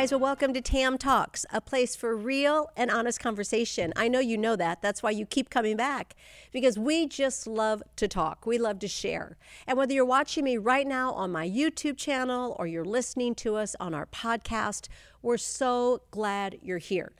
guys. Well, welcome to Tam Talks, a place for real and honest conversation. I know you know that. That's why you keep coming back because we just love to talk. We love to share. And whether you're watching me right now on my YouTube channel or you're listening to us on our podcast, we're so glad you're here.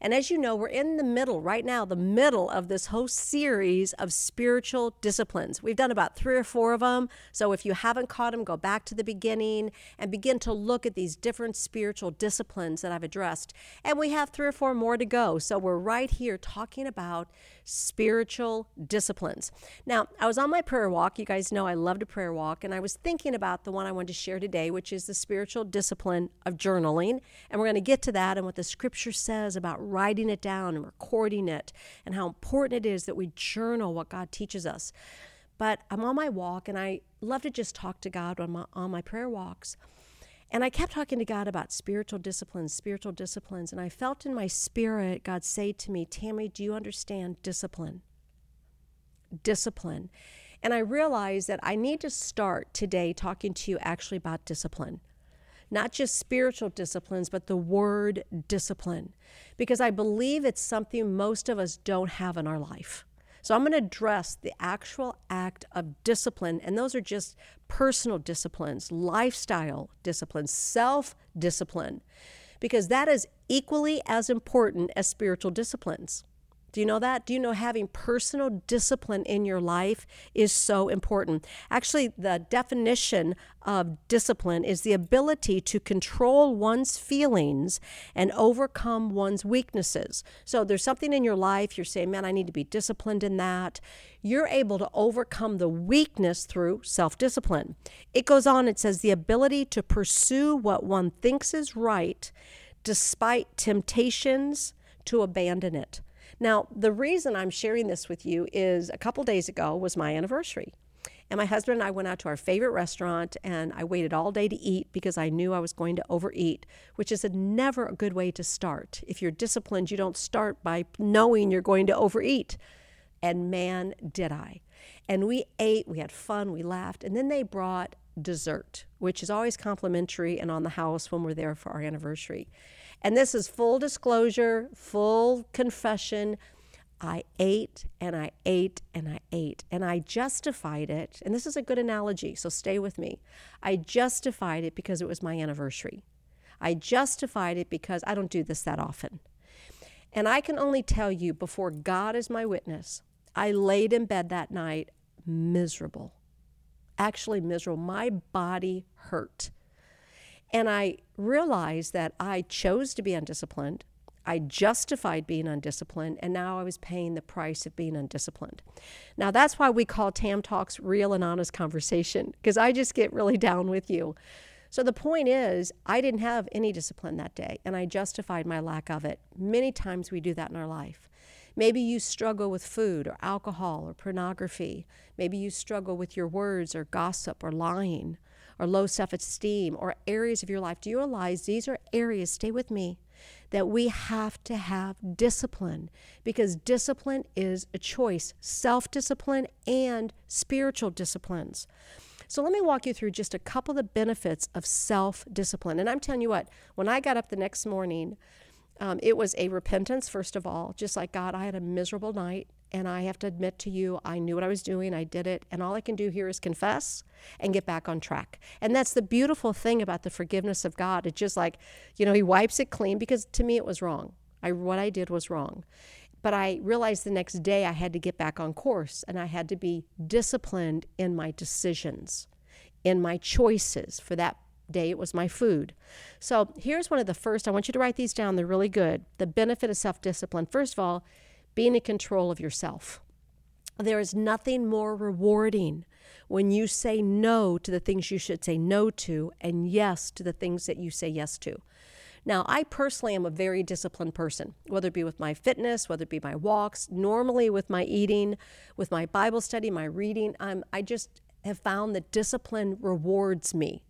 And as you know, we're in the middle right now, the middle of this whole series of spiritual disciplines. We've done about three or four of them. So if you haven't caught them, go back to the beginning and begin to look at these different spiritual disciplines that I've addressed. And we have three or four more to go. So we're right here talking about spiritual disciplines. Now, I was on my prayer walk. You guys know I love to prayer walk. And I was thinking about the one I wanted to share today, which is the spiritual discipline of journaling. And we're going to get to that and what the scripture says about writing it down and recording it, and how important it is that we journal what God teaches us. But I'm on my walk, and I love to just talk to God on my, on my prayer walks. And I kept talking to God about spiritual disciplines, spiritual disciplines. And I felt in my spirit God say to me, Tammy, do you understand discipline? Discipline. And I realized that I need to start today talking to you actually about discipline not just spiritual disciplines, but the word discipline, because I believe it's something most of us don't have in our life. So I'm going to address the actual act of discipline, and those are just personal disciplines, lifestyle disciplines, self discipline, because that is equally as important as spiritual disciplines. Do you know that? Do you know having personal discipline in your life is so important? Actually, the definition of discipline is the ability to control one's feelings and overcome one's weaknesses. So there's something in your life you're saying, man, I need to be disciplined in that. You're able to overcome the weakness through self discipline. It goes on, it says, the ability to pursue what one thinks is right despite temptations to abandon it. Now, the reason I'm sharing this with you is a couple days ago was my anniversary. And my husband and I went out to our favorite restaurant, and I waited all day to eat because I knew I was going to overeat, which is a never a good way to start. If you're disciplined, you don't start by knowing you're going to overeat. And man, did I. And we ate, we had fun, we laughed, and then they brought dessert, which is always complimentary and on the house when we're there for our anniversary. And this is full disclosure, full confession. I ate and I ate and I ate and I justified it. And this is a good analogy, so stay with me. I justified it because it was my anniversary. I justified it because I don't do this that often. And I can only tell you before God is my witness, I laid in bed that night miserable. Actually, miserable. My body hurt. And I realized that I chose to be undisciplined. I justified being undisciplined, and now I was paying the price of being undisciplined. Now, that's why we call Tam Talks real and honest conversation, because I just get really down with you. So the point is, I didn't have any discipline that day, and I justified my lack of it. Many times we do that in our life. Maybe you struggle with food or alcohol or pornography. Maybe you struggle with your words or gossip or lying or low self esteem or areas of your life, do you realize these are areas, stay with me, that we have to have discipline because discipline is a choice self discipline and spiritual disciplines. So let me walk you through just a couple of the benefits of self discipline. And I'm telling you what, when I got up the next morning, um, it was a repentance, first of all, just like God, I had a miserable night. And I have to admit to you, I knew what I was doing, I did it, and all I can do here is confess and get back on track. And that's the beautiful thing about the forgiveness of God. It's just like, you know, He wipes it clean because to me it was wrong. I, what I did was wrong. But I realized the next day I had to get back on course and I had to be disciplined in my decisions, in my choices. For that day, it was my food. So here's one of the first, I want you to write these down, they're really good. The benefit of self discipline. First of all, being in control of yourself. There is nothing more rewarding when you say no to the things you should say no to and yes to the things that you say yes to. Now, I personally am a very disciplined person, whether it be with my fitness, whether it be my walks, normally with my eating, with my Bible study, my reading. I'm, I just have found that discipline rewards me.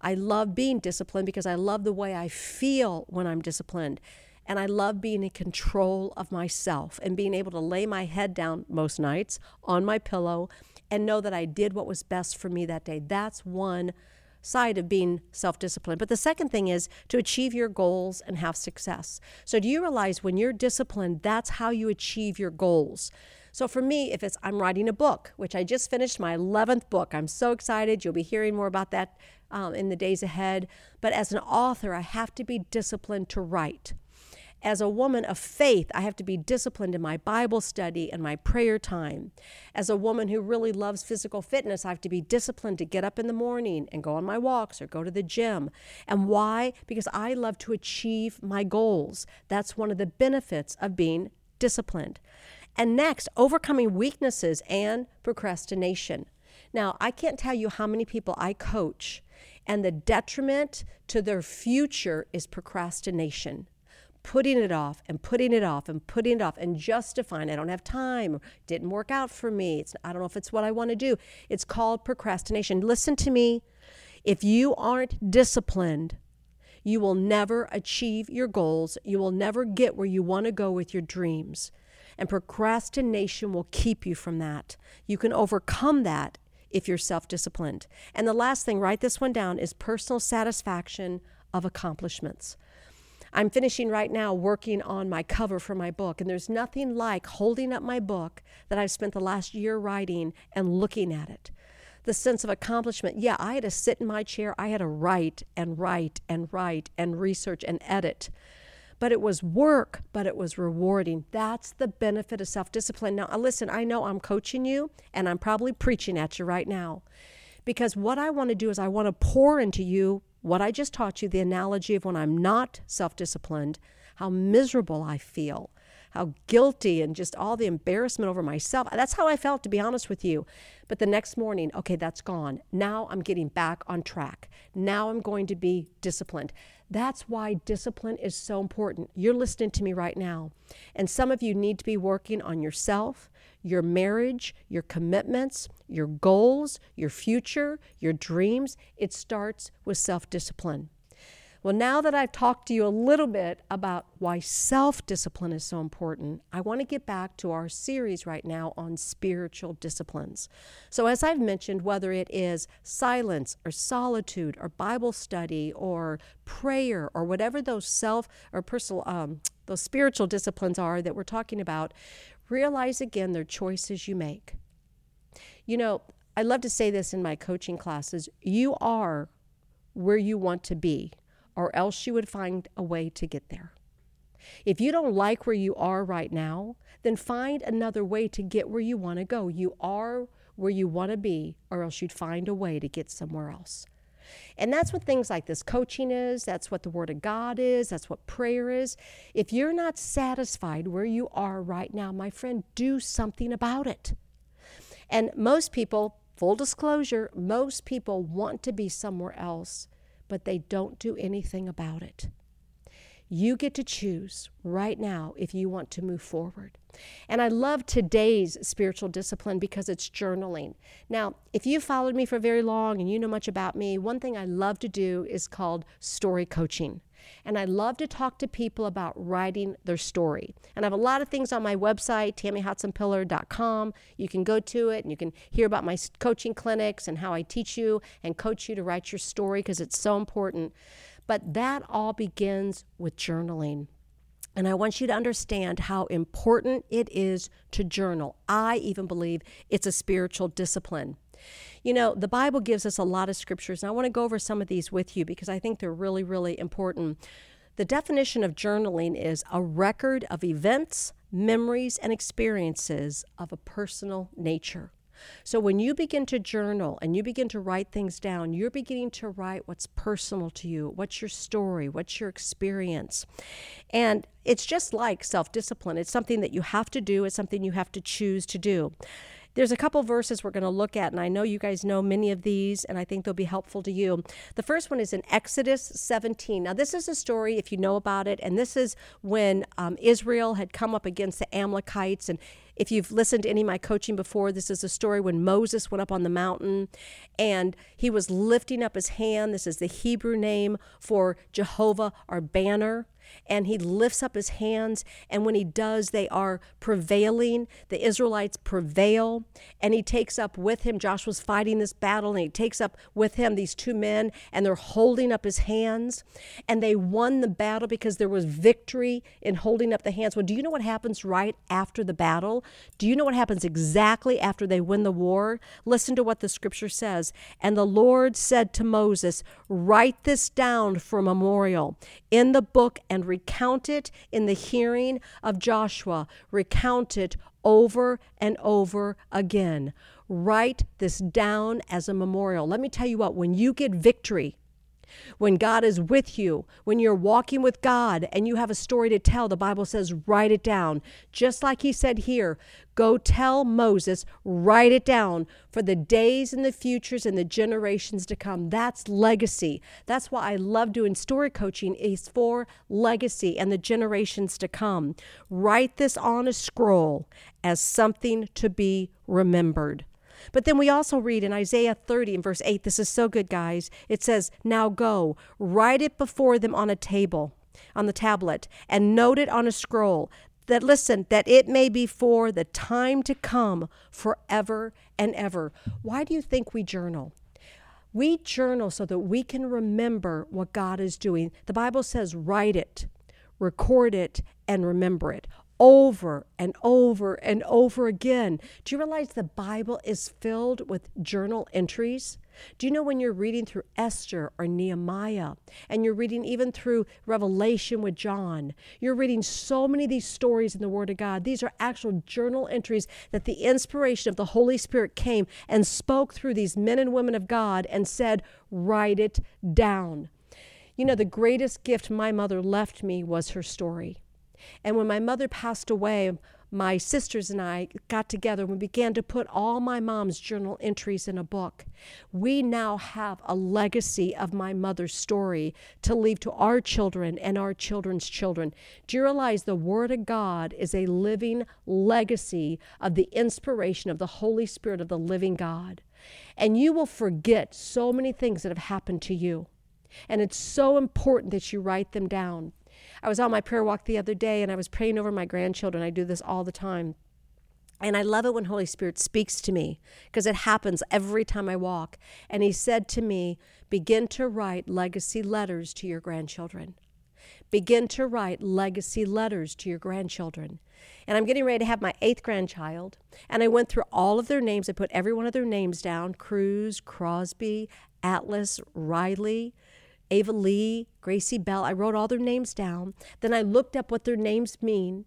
I love being disciplined because I love the way I feel when I'm disciplined. And I love being in control of myself and being able to lay my head down most nights on my pillow and know that I did what was best for me that day. That's one side of being self disciplined. But the second thing is to achieve your goals and have success. So, do you realize when you're disciplined, that's how you achieve your goals? So for me, if it's I'm writing a book, which I just finished my 11th book, I'm so excited. You'll be hearing more about that um, in the days ahead. But as an author, I have to be disciplined to write. As a woman of faith, I have to be disciplined in my Bible study and my prayer time. As a woman who really loves physical fitness, I have to be disciplined to get up in the morning and go on my walks or go to the gym. And why? Because I love to achieve my goals. That's one of the benefits of being disciplined. And next, overcoming weaknesses and procrastination. Now, I can't tell you how many people I coach, and the detriment to their future is procrastination. Putting it off and putting it off and putting it off and justifying I don't have time, didn't work out for me. It's, I don't know if it's what I want to do. It's called procrastination. Listen to me. If you aren't disciplined, you will never achieve your goals. You will never get where you want to go with your dreams. And procrastination will keep you from that. You can overcome that if you're self disciplined. And the last thing, write this one down, is personal satisfaction of accomplishments. I'm finishing right now working on my cover for my book, and there's nothing like holding up my book that I've spent the last year writing and looking at it. The sense of accomplishment. Yeah, I had to sit in my chair, I had to write and write and write and research and edit but it was work, but it was rewarding. That's the benefit of self discipline. Now, listen, I know I'm coaching you and I'm probably preaching at you right now because what I want to do is I want to pour into you what I just taught you the analogy of when I'm not self disciplined, how miserable I feel, how guilty and just all the embarrassment over myself. That's how I felt, to be honest with you. But the next morning, okay, that's gone. Now I'm getting back on track. Now I'm going to be disciplined. That's why discipline is so important. You're listening to me right now. And some of you need to be working on yourself, your marriage, your commitments, your goals, your future, your dreams. It starts with self discipline. Well, now that I've talked to you a little bit about why self discipline is so important, I want to get back to our series right now on spiritual disciplines. So, as I've mentioned, whether it is silence or solitude or Bible study or prayer or whatever those self or personal, um, those spiritual disciplines are that we're talking about, realize again they're choices you make. You know, I love to say this in my coaching classes you are where you want to be or else you would find a way to get there. If you don't like where you are right now, then find another way to get where you want to go. You are where you want to be, or else you'd find a way to get somewhere else. And that's what things like this coaching is. That's what the Word of God is. That's what prayer is. If you're not satisfied where you are right now, my friend, do something about it. And most people, full disclosure, most people want to be somewhere else but they don't do anything about it. You get to choose right now if you want to move forward. And I love today's spiritual discipline because it's journaling. Now, if you followed me for very long and you know much about me, one thing I love to do is called story coaching. And I love to talk to people about writing their story. And I have a lot of things on my website, tammyhotsenpiller.com. You can go to it and you can hear about my coaching clinics and how I teach you and coach you to write your story because it's so important. But that all begins with journaling. And I want you to understand how important it is to journal. I even believe it's a spiritual discipline. You know, the Bible gives us a lot of scriptures, and I want to go over some of these with you because I think they're really, really important. The definition of journaling is a record of events, memories, and experiences of a personal nature. So when you begin to journal and you begin to write things down, you're beginning to write what's personal to you, what's your story, what's your experience. And it's just like self discipline. It's something that you have to do, it's something you have to choose to do. There's a couple verses we're going to look at, and I know you guys know many of these, and I think they'll be helpful to you. The first one is in Exodus 17. Now, this is a story, if you know about it, and this is when um, Israel had come up against the Amalekites. And if you've listened to any of my coaching before, this is a story when Moses went up on the mountain and he was lifting up his hand. This is the Hebrew name for Jehovah, our banner. And he lifts up his hands. And when he does, they are prevailing. The Israelites prevail. And he takes up with him, Joshua's fighting this battle, and he takes up with him these two men, and they're holding up his hands. And they won the battle because there was victory in holding up the hands. Well, do you know what happens right after the battle? Do you know what happens exactly after they win the war? Listen to what the scripture says. And the Lord said to Moses, Write this down for memorial in the book and recount it in the hearing of Joshua. Recount it over and over again. Write this down as a memorial. Let me tell you what, when you get victory, when God is with you, when you're walking with God and you have a story to tell, the Bible says, write it down. Just like he said here, go tell Moses, write it down for the days and the futures and the generations to come. That's legacy. That's why I love doing story coaching is for legacy and the generations to come. Write this on a scroll as something to be remembered. But then we also read in Isaiah 30 and verse 8, this is so good, guys. It says, Now go, write it before them on a table, on the tablet, and note it on a scroll. That listen, that it may be for the time to come forever and ever. Why do you think we journal? We journal so that we can remember what God is doing. The Bible says, write it, record it, and remember it over and over and over again. Do you realize the Bible is filled with journal entries? Do you know when you're reading through Esther or Nehemiah and you're reading even through Revelation with John, you're reading so many of these stories in the Word of God. These are actual journal entries that the inspiration of the Holy Spirit came and spoke through these men and women of God and said, Write it down. You know, the greatest gift my mother left me was her story. And when my mother passed away, my sisters and I got together and we began to put all my mom's journal entries in a book. We now have a legacy of my mother's story to leave to our children and our children's children. Do you realize the Word of God is a living legacy of the inspiration of the Holy Spirit of the living God? And you will forget so many things that have happened to you. And it's so important that you write them down. I was on my prayer walk the other day and I was praying over my grandchildren. I do this all the time. And I love it when Holy Spirit speaks to me because it happens every time I walk. And he said to me, begin to write legacy letters to your grandchildren. Begin to write legacy letters to your grandchildren. And I'm getting ready to have my eighth grandchild. And I went through all of their names. I put every one of their names down Cruz, Crosby, Atlas, Riley, Ava Lee, Gracie Bell. I wrote all their names down. Then I looked up what their names mean.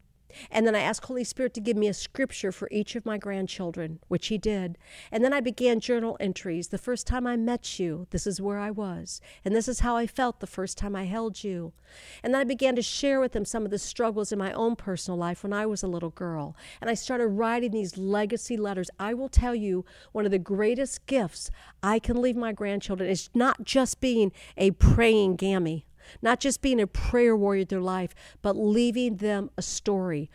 And then I asked Holy Spirit to give me a scripture for each of my grandchildren, which He did. And then I began journal entries. The first time I met you, this is where I was. And this is how I felt the first time I held you. And then I began to share with them some of the struggles in my own personal life when I was a little girl. And I started writing these legacy letters. I will tell you, one of the greatest gifts I can leave my grandchildren is not just being a praying gammy not just being a prayer warrior their life, but leaving them a story.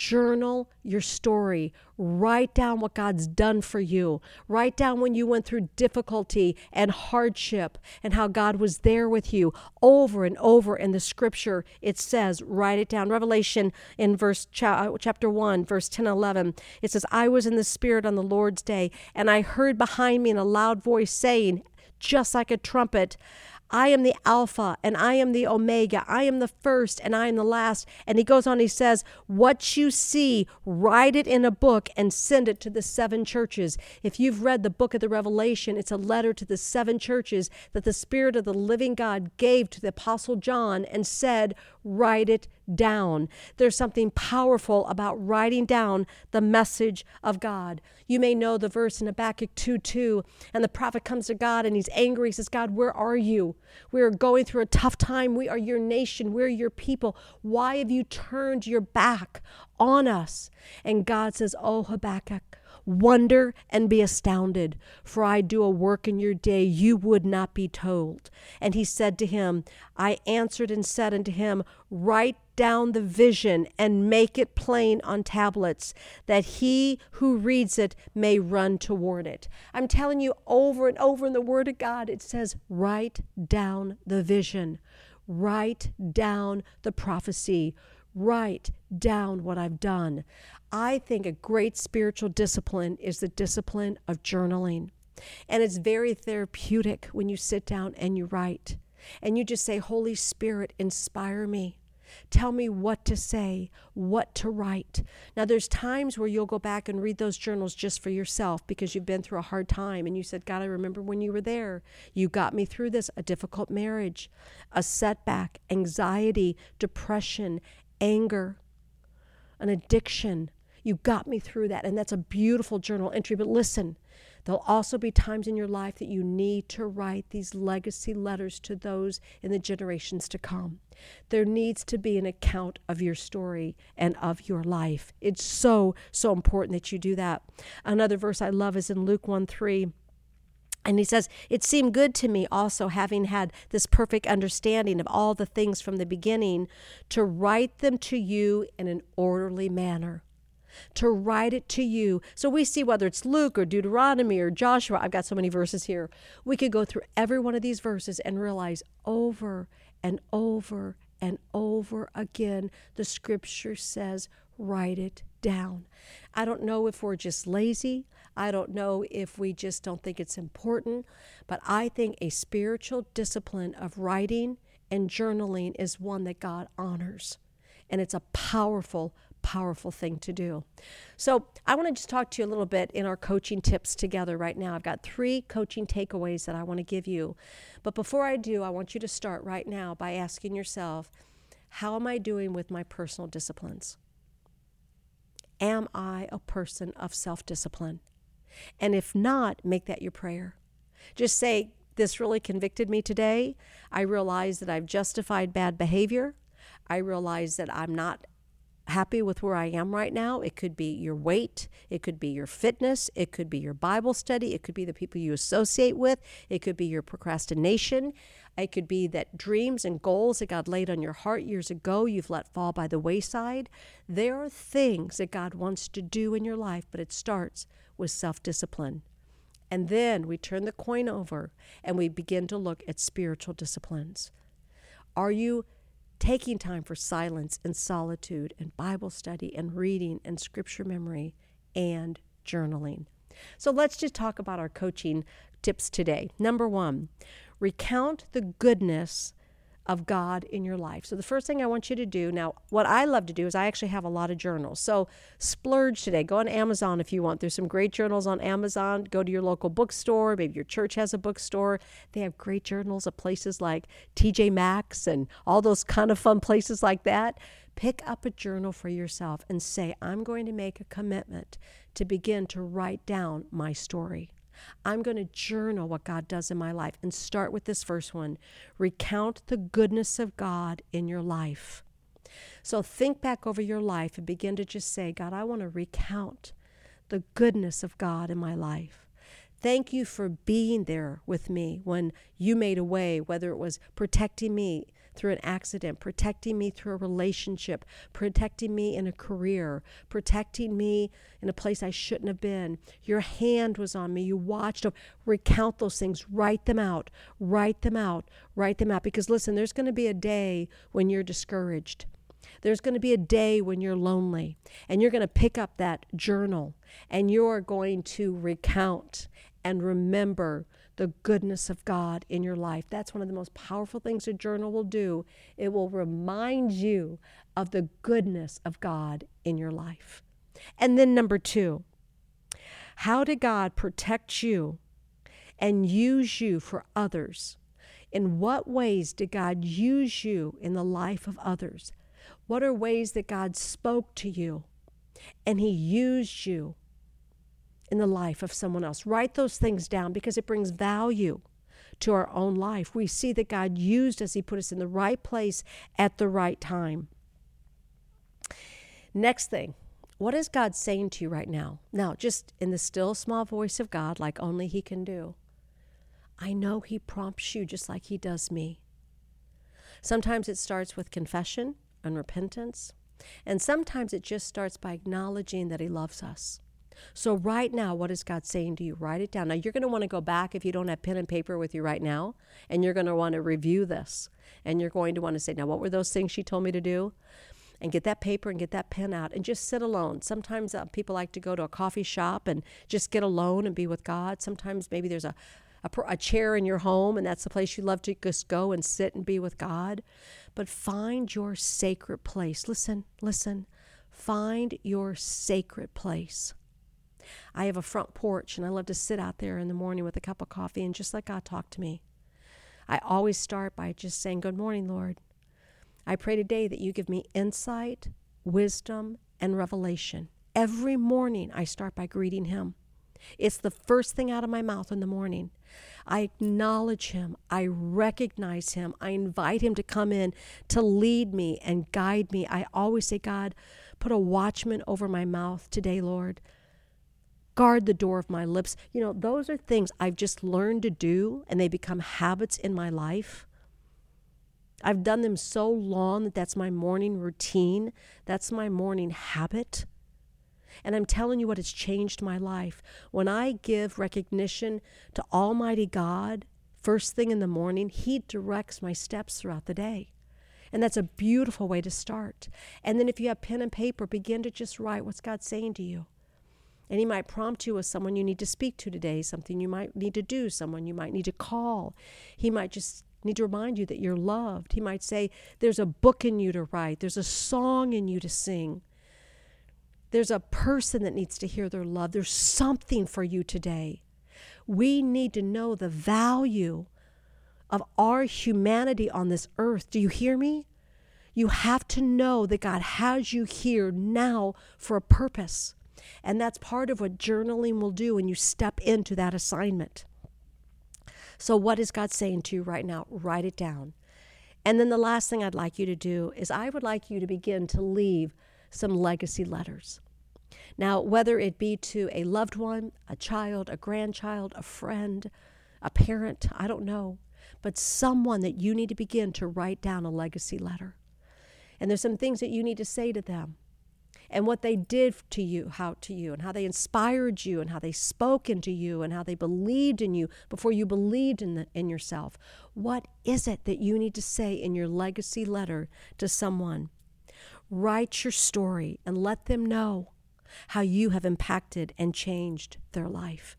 Journal your story. Write down what God's done for you. Write down when you went through difficulty and hardship and how God was there with you. Over and over in the scripture, it says, write it down. Revelation in verse uh, chapter 1, verse 10 11, it says, I was in the Spirit on the Lord's day, and I heard behind me in a loud voice saying, just like a trumpet, I am the Alpha and I am the Omega. I am the first and I am the last. And he goes on, he says, What you see, write it in a book and send it to the seven churches. If you've read the book of the Revelation, it's a letter to the seven churches that the Spirit of the living God gave to the Apostle John and said, Write it down. There's something powerful about writing down the message of God. You may know the verse in Habakkuk 2 2, and the prophet comes to God and he's angry. He says, God, where are you? We are going through a tough time. We are your nation. We're your people. Why have you turned your back on us? And God says, Oh, Habakkuk, Wonder and be astounded, for I do a work in your day you would not be told. And he said to him, I answered and said unto him, Write down the vision and make it plain on tablets, that he who reads it may run toward it. I'm telling you over and over in the Word of God, it says, Write down the vision. Write down the prophecy. Write down what I've done. I think a great spiritual discipline is the discipline of journaling. And it's very therapeutic when you sit down and you write and you just say, Holy Spirit, inspire me. Tell me what to say, what to write. Now, there's times where you'll go back and read those journals just for yourself because you've been through a hard time and you said, God, I remember when you were there. You got me through this a difficult marriage, a setback, anxiety, depression, anger, an addiction. You got me through that. And that's a beautiful journal entry. But listen, There'll also be times in your life that you need to write these legacy letters to those in the generations to come. There needs to be an account of your story and of your life. It's so, so important that you do that. Another verse I love is in Luke 1 3. And he says, It seemed good to me also, having had this perfect understanding of all the things from the beginning, to write them to you in an orderly manner to write it to you. So we see whether it's Luke or Deuteronomy or Joshua, I've got so many verses here. We could go through every one of these verses and realize over and over and over again the scripture says, write it down. I don't know if we're just lazy. I don't know if we just don't think it's important, but I think a spiritual discipline of writing and journaling is one that God honors. And it's a powerful, powerful thing to do. So, I want to just talk to you a little bit in our coaching tips together right now. I've got three coaching takeaways that I want to give you. But before I do, I want you to start right now by asking yourself, how am I doing with my personal disciplines? Am I a person of self discipline? And if not, make that your prayer. Just say, This really convicted me today. I realize that I've justified bad behavior. I realize that I'm not happy with where I am right now. It could be your weight, it could be your fitness, it could be your Bible study, it could be the people you associate with, it could be your procrastination, it could be that dreams and goals that God laid on your heart years ago you've let fall by the wayside. There are things that God wants to do in your life, but it starts with self discipline. And then we turn the coin over and we begin to look at spiritual disciplines. Are you taking time for silence and solitude and Bible study and reading and scripture memory and journaling. So let's just talk about our coaching tips today. Number one, recount the goodness of God in your life. So, the first thing I want you to do now, what I love to do is I actually have a lot of journals. So, splurge today. Go on Amazon if you want. There's some great journals on Amazon. Go to your local bookstore. Maybe your church has a bookstore. They have great journals at places like TJ Maxx and all those kind of fun places like that. Pick up a journal for yourself and say, I'm going to make a commitment to begin to write down my story. I'm going to journal what God does in my life and start with this first one recount the goodness of God in your life. So think back over your life and begin to just say, God, I want to recount the goodness of God in my life. Thank you for being there with me when you made a way, whether it was protecting me through an accident, protecting me through a relationship, protecting me in a career, protecting me in a place I shouldn't have been. Your hand was on me. You watched. Recount those things. Write them out. Write them out. Write them out. Because listen, there's going to be a day when you're discouraged. There's going to be a day when you're lonely, and you're going to pick up that journal and you're going to recount and remember the goodness of God in your life. That's one of the most powerful things a journal will do. It will remind you of the goodness of God in your life. And then, number two, how did God protect you and use you for others? In what ways did God use you in the life of others? What are ways that God spoke to you and He used you in the life of someone else. Write those things down because it brings value to our own life. We see that God used us, He put us in the right place at the right time. Next thing, what is God saying to you right now? Now, just in the still small voice of God, like only He can do. I know He prompts you just like He does me. Sometimes it starts with confession and repentance, and sometimes it just starts by acknowledging that He loves us So, right now, what is God saying to you? Write it down. Now, you're going to want to go back if you don't have pen and paper with you right now, and you're going to want to review this. And you're going to want to say, Now, what were those things she told me to do? And get that paper and get that pen out and just sit alone. Sometimes uh, people like to go to a coffee shop and just get alone and be with God. Sometimes maybe there's a, a, a chair in your home and that's the place you love to just go and sit and be with God. But find your sacred place. Listen, listen. Find your sacred place. I have a front porch and I love to sit out there in the morning with a cup of coffee and just let God talk to me. I always start by just saying, Good morning, Lord. I pray today that you give me insight, wisdom, and revelation. Every morning I start by greeting Him. It's the first thing out of my mouth in the morning. I acknowledge Him. I recognize Him. I invite Him to come in to lead me and guide me. I always say, God, put a watchman over my mouth today, Lord guard the door of my lips. You know, those are things I've just learned to do and they become habits in my life. I've done them so long that that's my morning routine, that's my morning habit. And I'm telling you what has changed my life. When I give recognition to Almighty God first thing in the morning, He directs my steps throughout the day. And that's a beautiful way to start. And then if you have pen and paper, begin to just write what's God saying to you. And he might prompt you as someone you need to speak to today, something you might need to do, someone you might need to call. He might just need to remind you that you're loved. He might say, There's a book in you to write, there's a song in you to sing. There's a person that needs to hear their love. There's something for you today. We need to know the value of our humanity on this earth. Do you hear me? You have to know that God has you here now for a purpose. And that's part of what journaling will do when you step into that assignment. So, what is God saying to you right now? Write it down. And then the last thing I'd like you to do is I would like you to begin to leave some legacy letters. Now, whether it be to a loved one, a child, a grandchild, a friend, a parent, I don't know, but someone that you need to begin to write down a legacy letter. And there's some things that you need to say to them and what they did to you, how to you, and how they inspired you, and how they spoke into you, and how they believed in you before you believed in, the, in yourself. What is it that you need to say in your legacy letter to someone? Write your story and let them know how you have impacted and changed their life.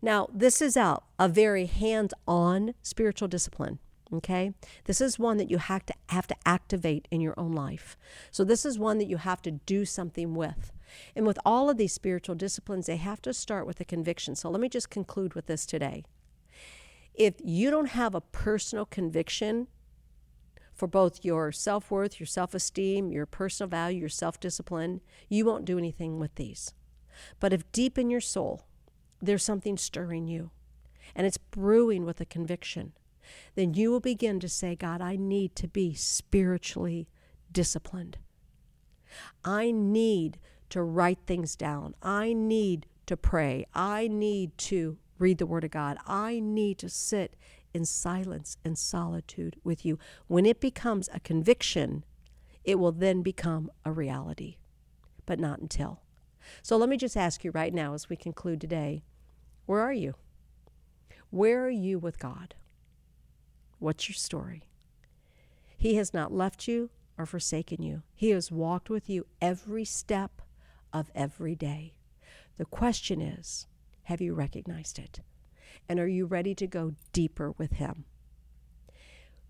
Now, this is a, a very hands on spiritual discipline. Okay? This is one that you have to have to activate in your own life. So this is one that you have to do something with. And with all of these spiritual disciplines, they have to start with a conviction. So let me just conclude with this today. If you don't have a personal conviction for both your self worth, your self esteem, your personal value, your self discipline, you won't do anything with these. But if deep in your soul, there's something stirring you and it's brewing with a conviction, then you will begin to say, God, I need to be spiritually disciplined. I need to write things down. I need to pray. I need to read the Word of God. I need to sit in silence and solitude with you. When it becomes a conviction, it will then become a reality, but not until. So let me just ask you right now as we conclude today where are you? Where are you with God? What's your story? He has not left you or forsaken you. He has walked with you every step of every day. The question is have you recognized it? And are you ready to go deeper with Him?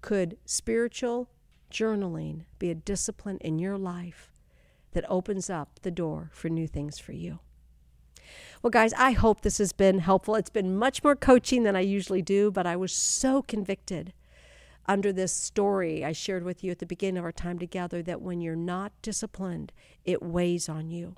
Could spiritual journaling be a discipline in your life that opens up the door for new things for you? Well, guys, I hope this has been helpful. It's been much more coaching than I usually do, but I was so convicted under this story I shared with you at the beginning of our time together that when you're not disciplined, it weighs on you.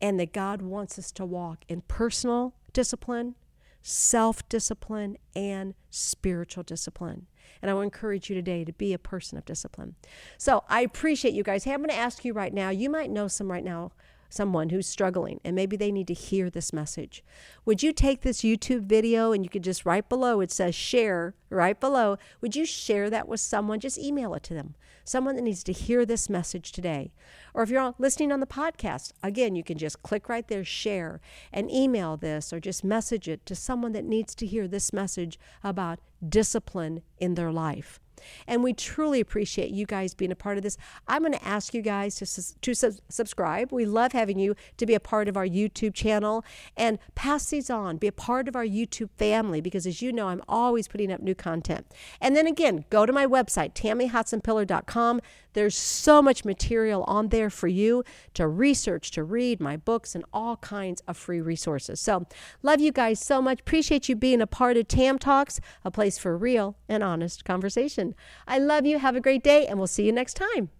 And that God wants us to walk in personal discipline, self discipline, and spiritual discipline. And I will encourage you today to be a person of discipline. So I appreciate you guys. Hey, I'm going to ask you right now, you might know some right now someone who's struggling and maybe they need to hear this message. Would you take this YouTube video and you could just right below it says share right below. Would you share that with someone? Just email it to them. Someone that needs to hear this message today. Or if you're listening on the podcast, again, you can just click right there, share, and email this or just message it to someone that needs to hear this message about discipline in their life. And we truly appreciate you guys being a part of this. I'm going to ask you guys to, to su- subscribe. We love having you to be a part of our YouTube channel and pass these on. Be a part of our YouTube family because, as you know, I'm always putting up new content. And then again, go to my website, tammyhotsenpiller.com. There's so much material on there for you to research, to read, my books, and all kinds of free resources. So, love you guys so much. Appreciate you being a part of Tam Talks, a place for real and honest conversation. I love you. Have a great day, and we'll see you next time.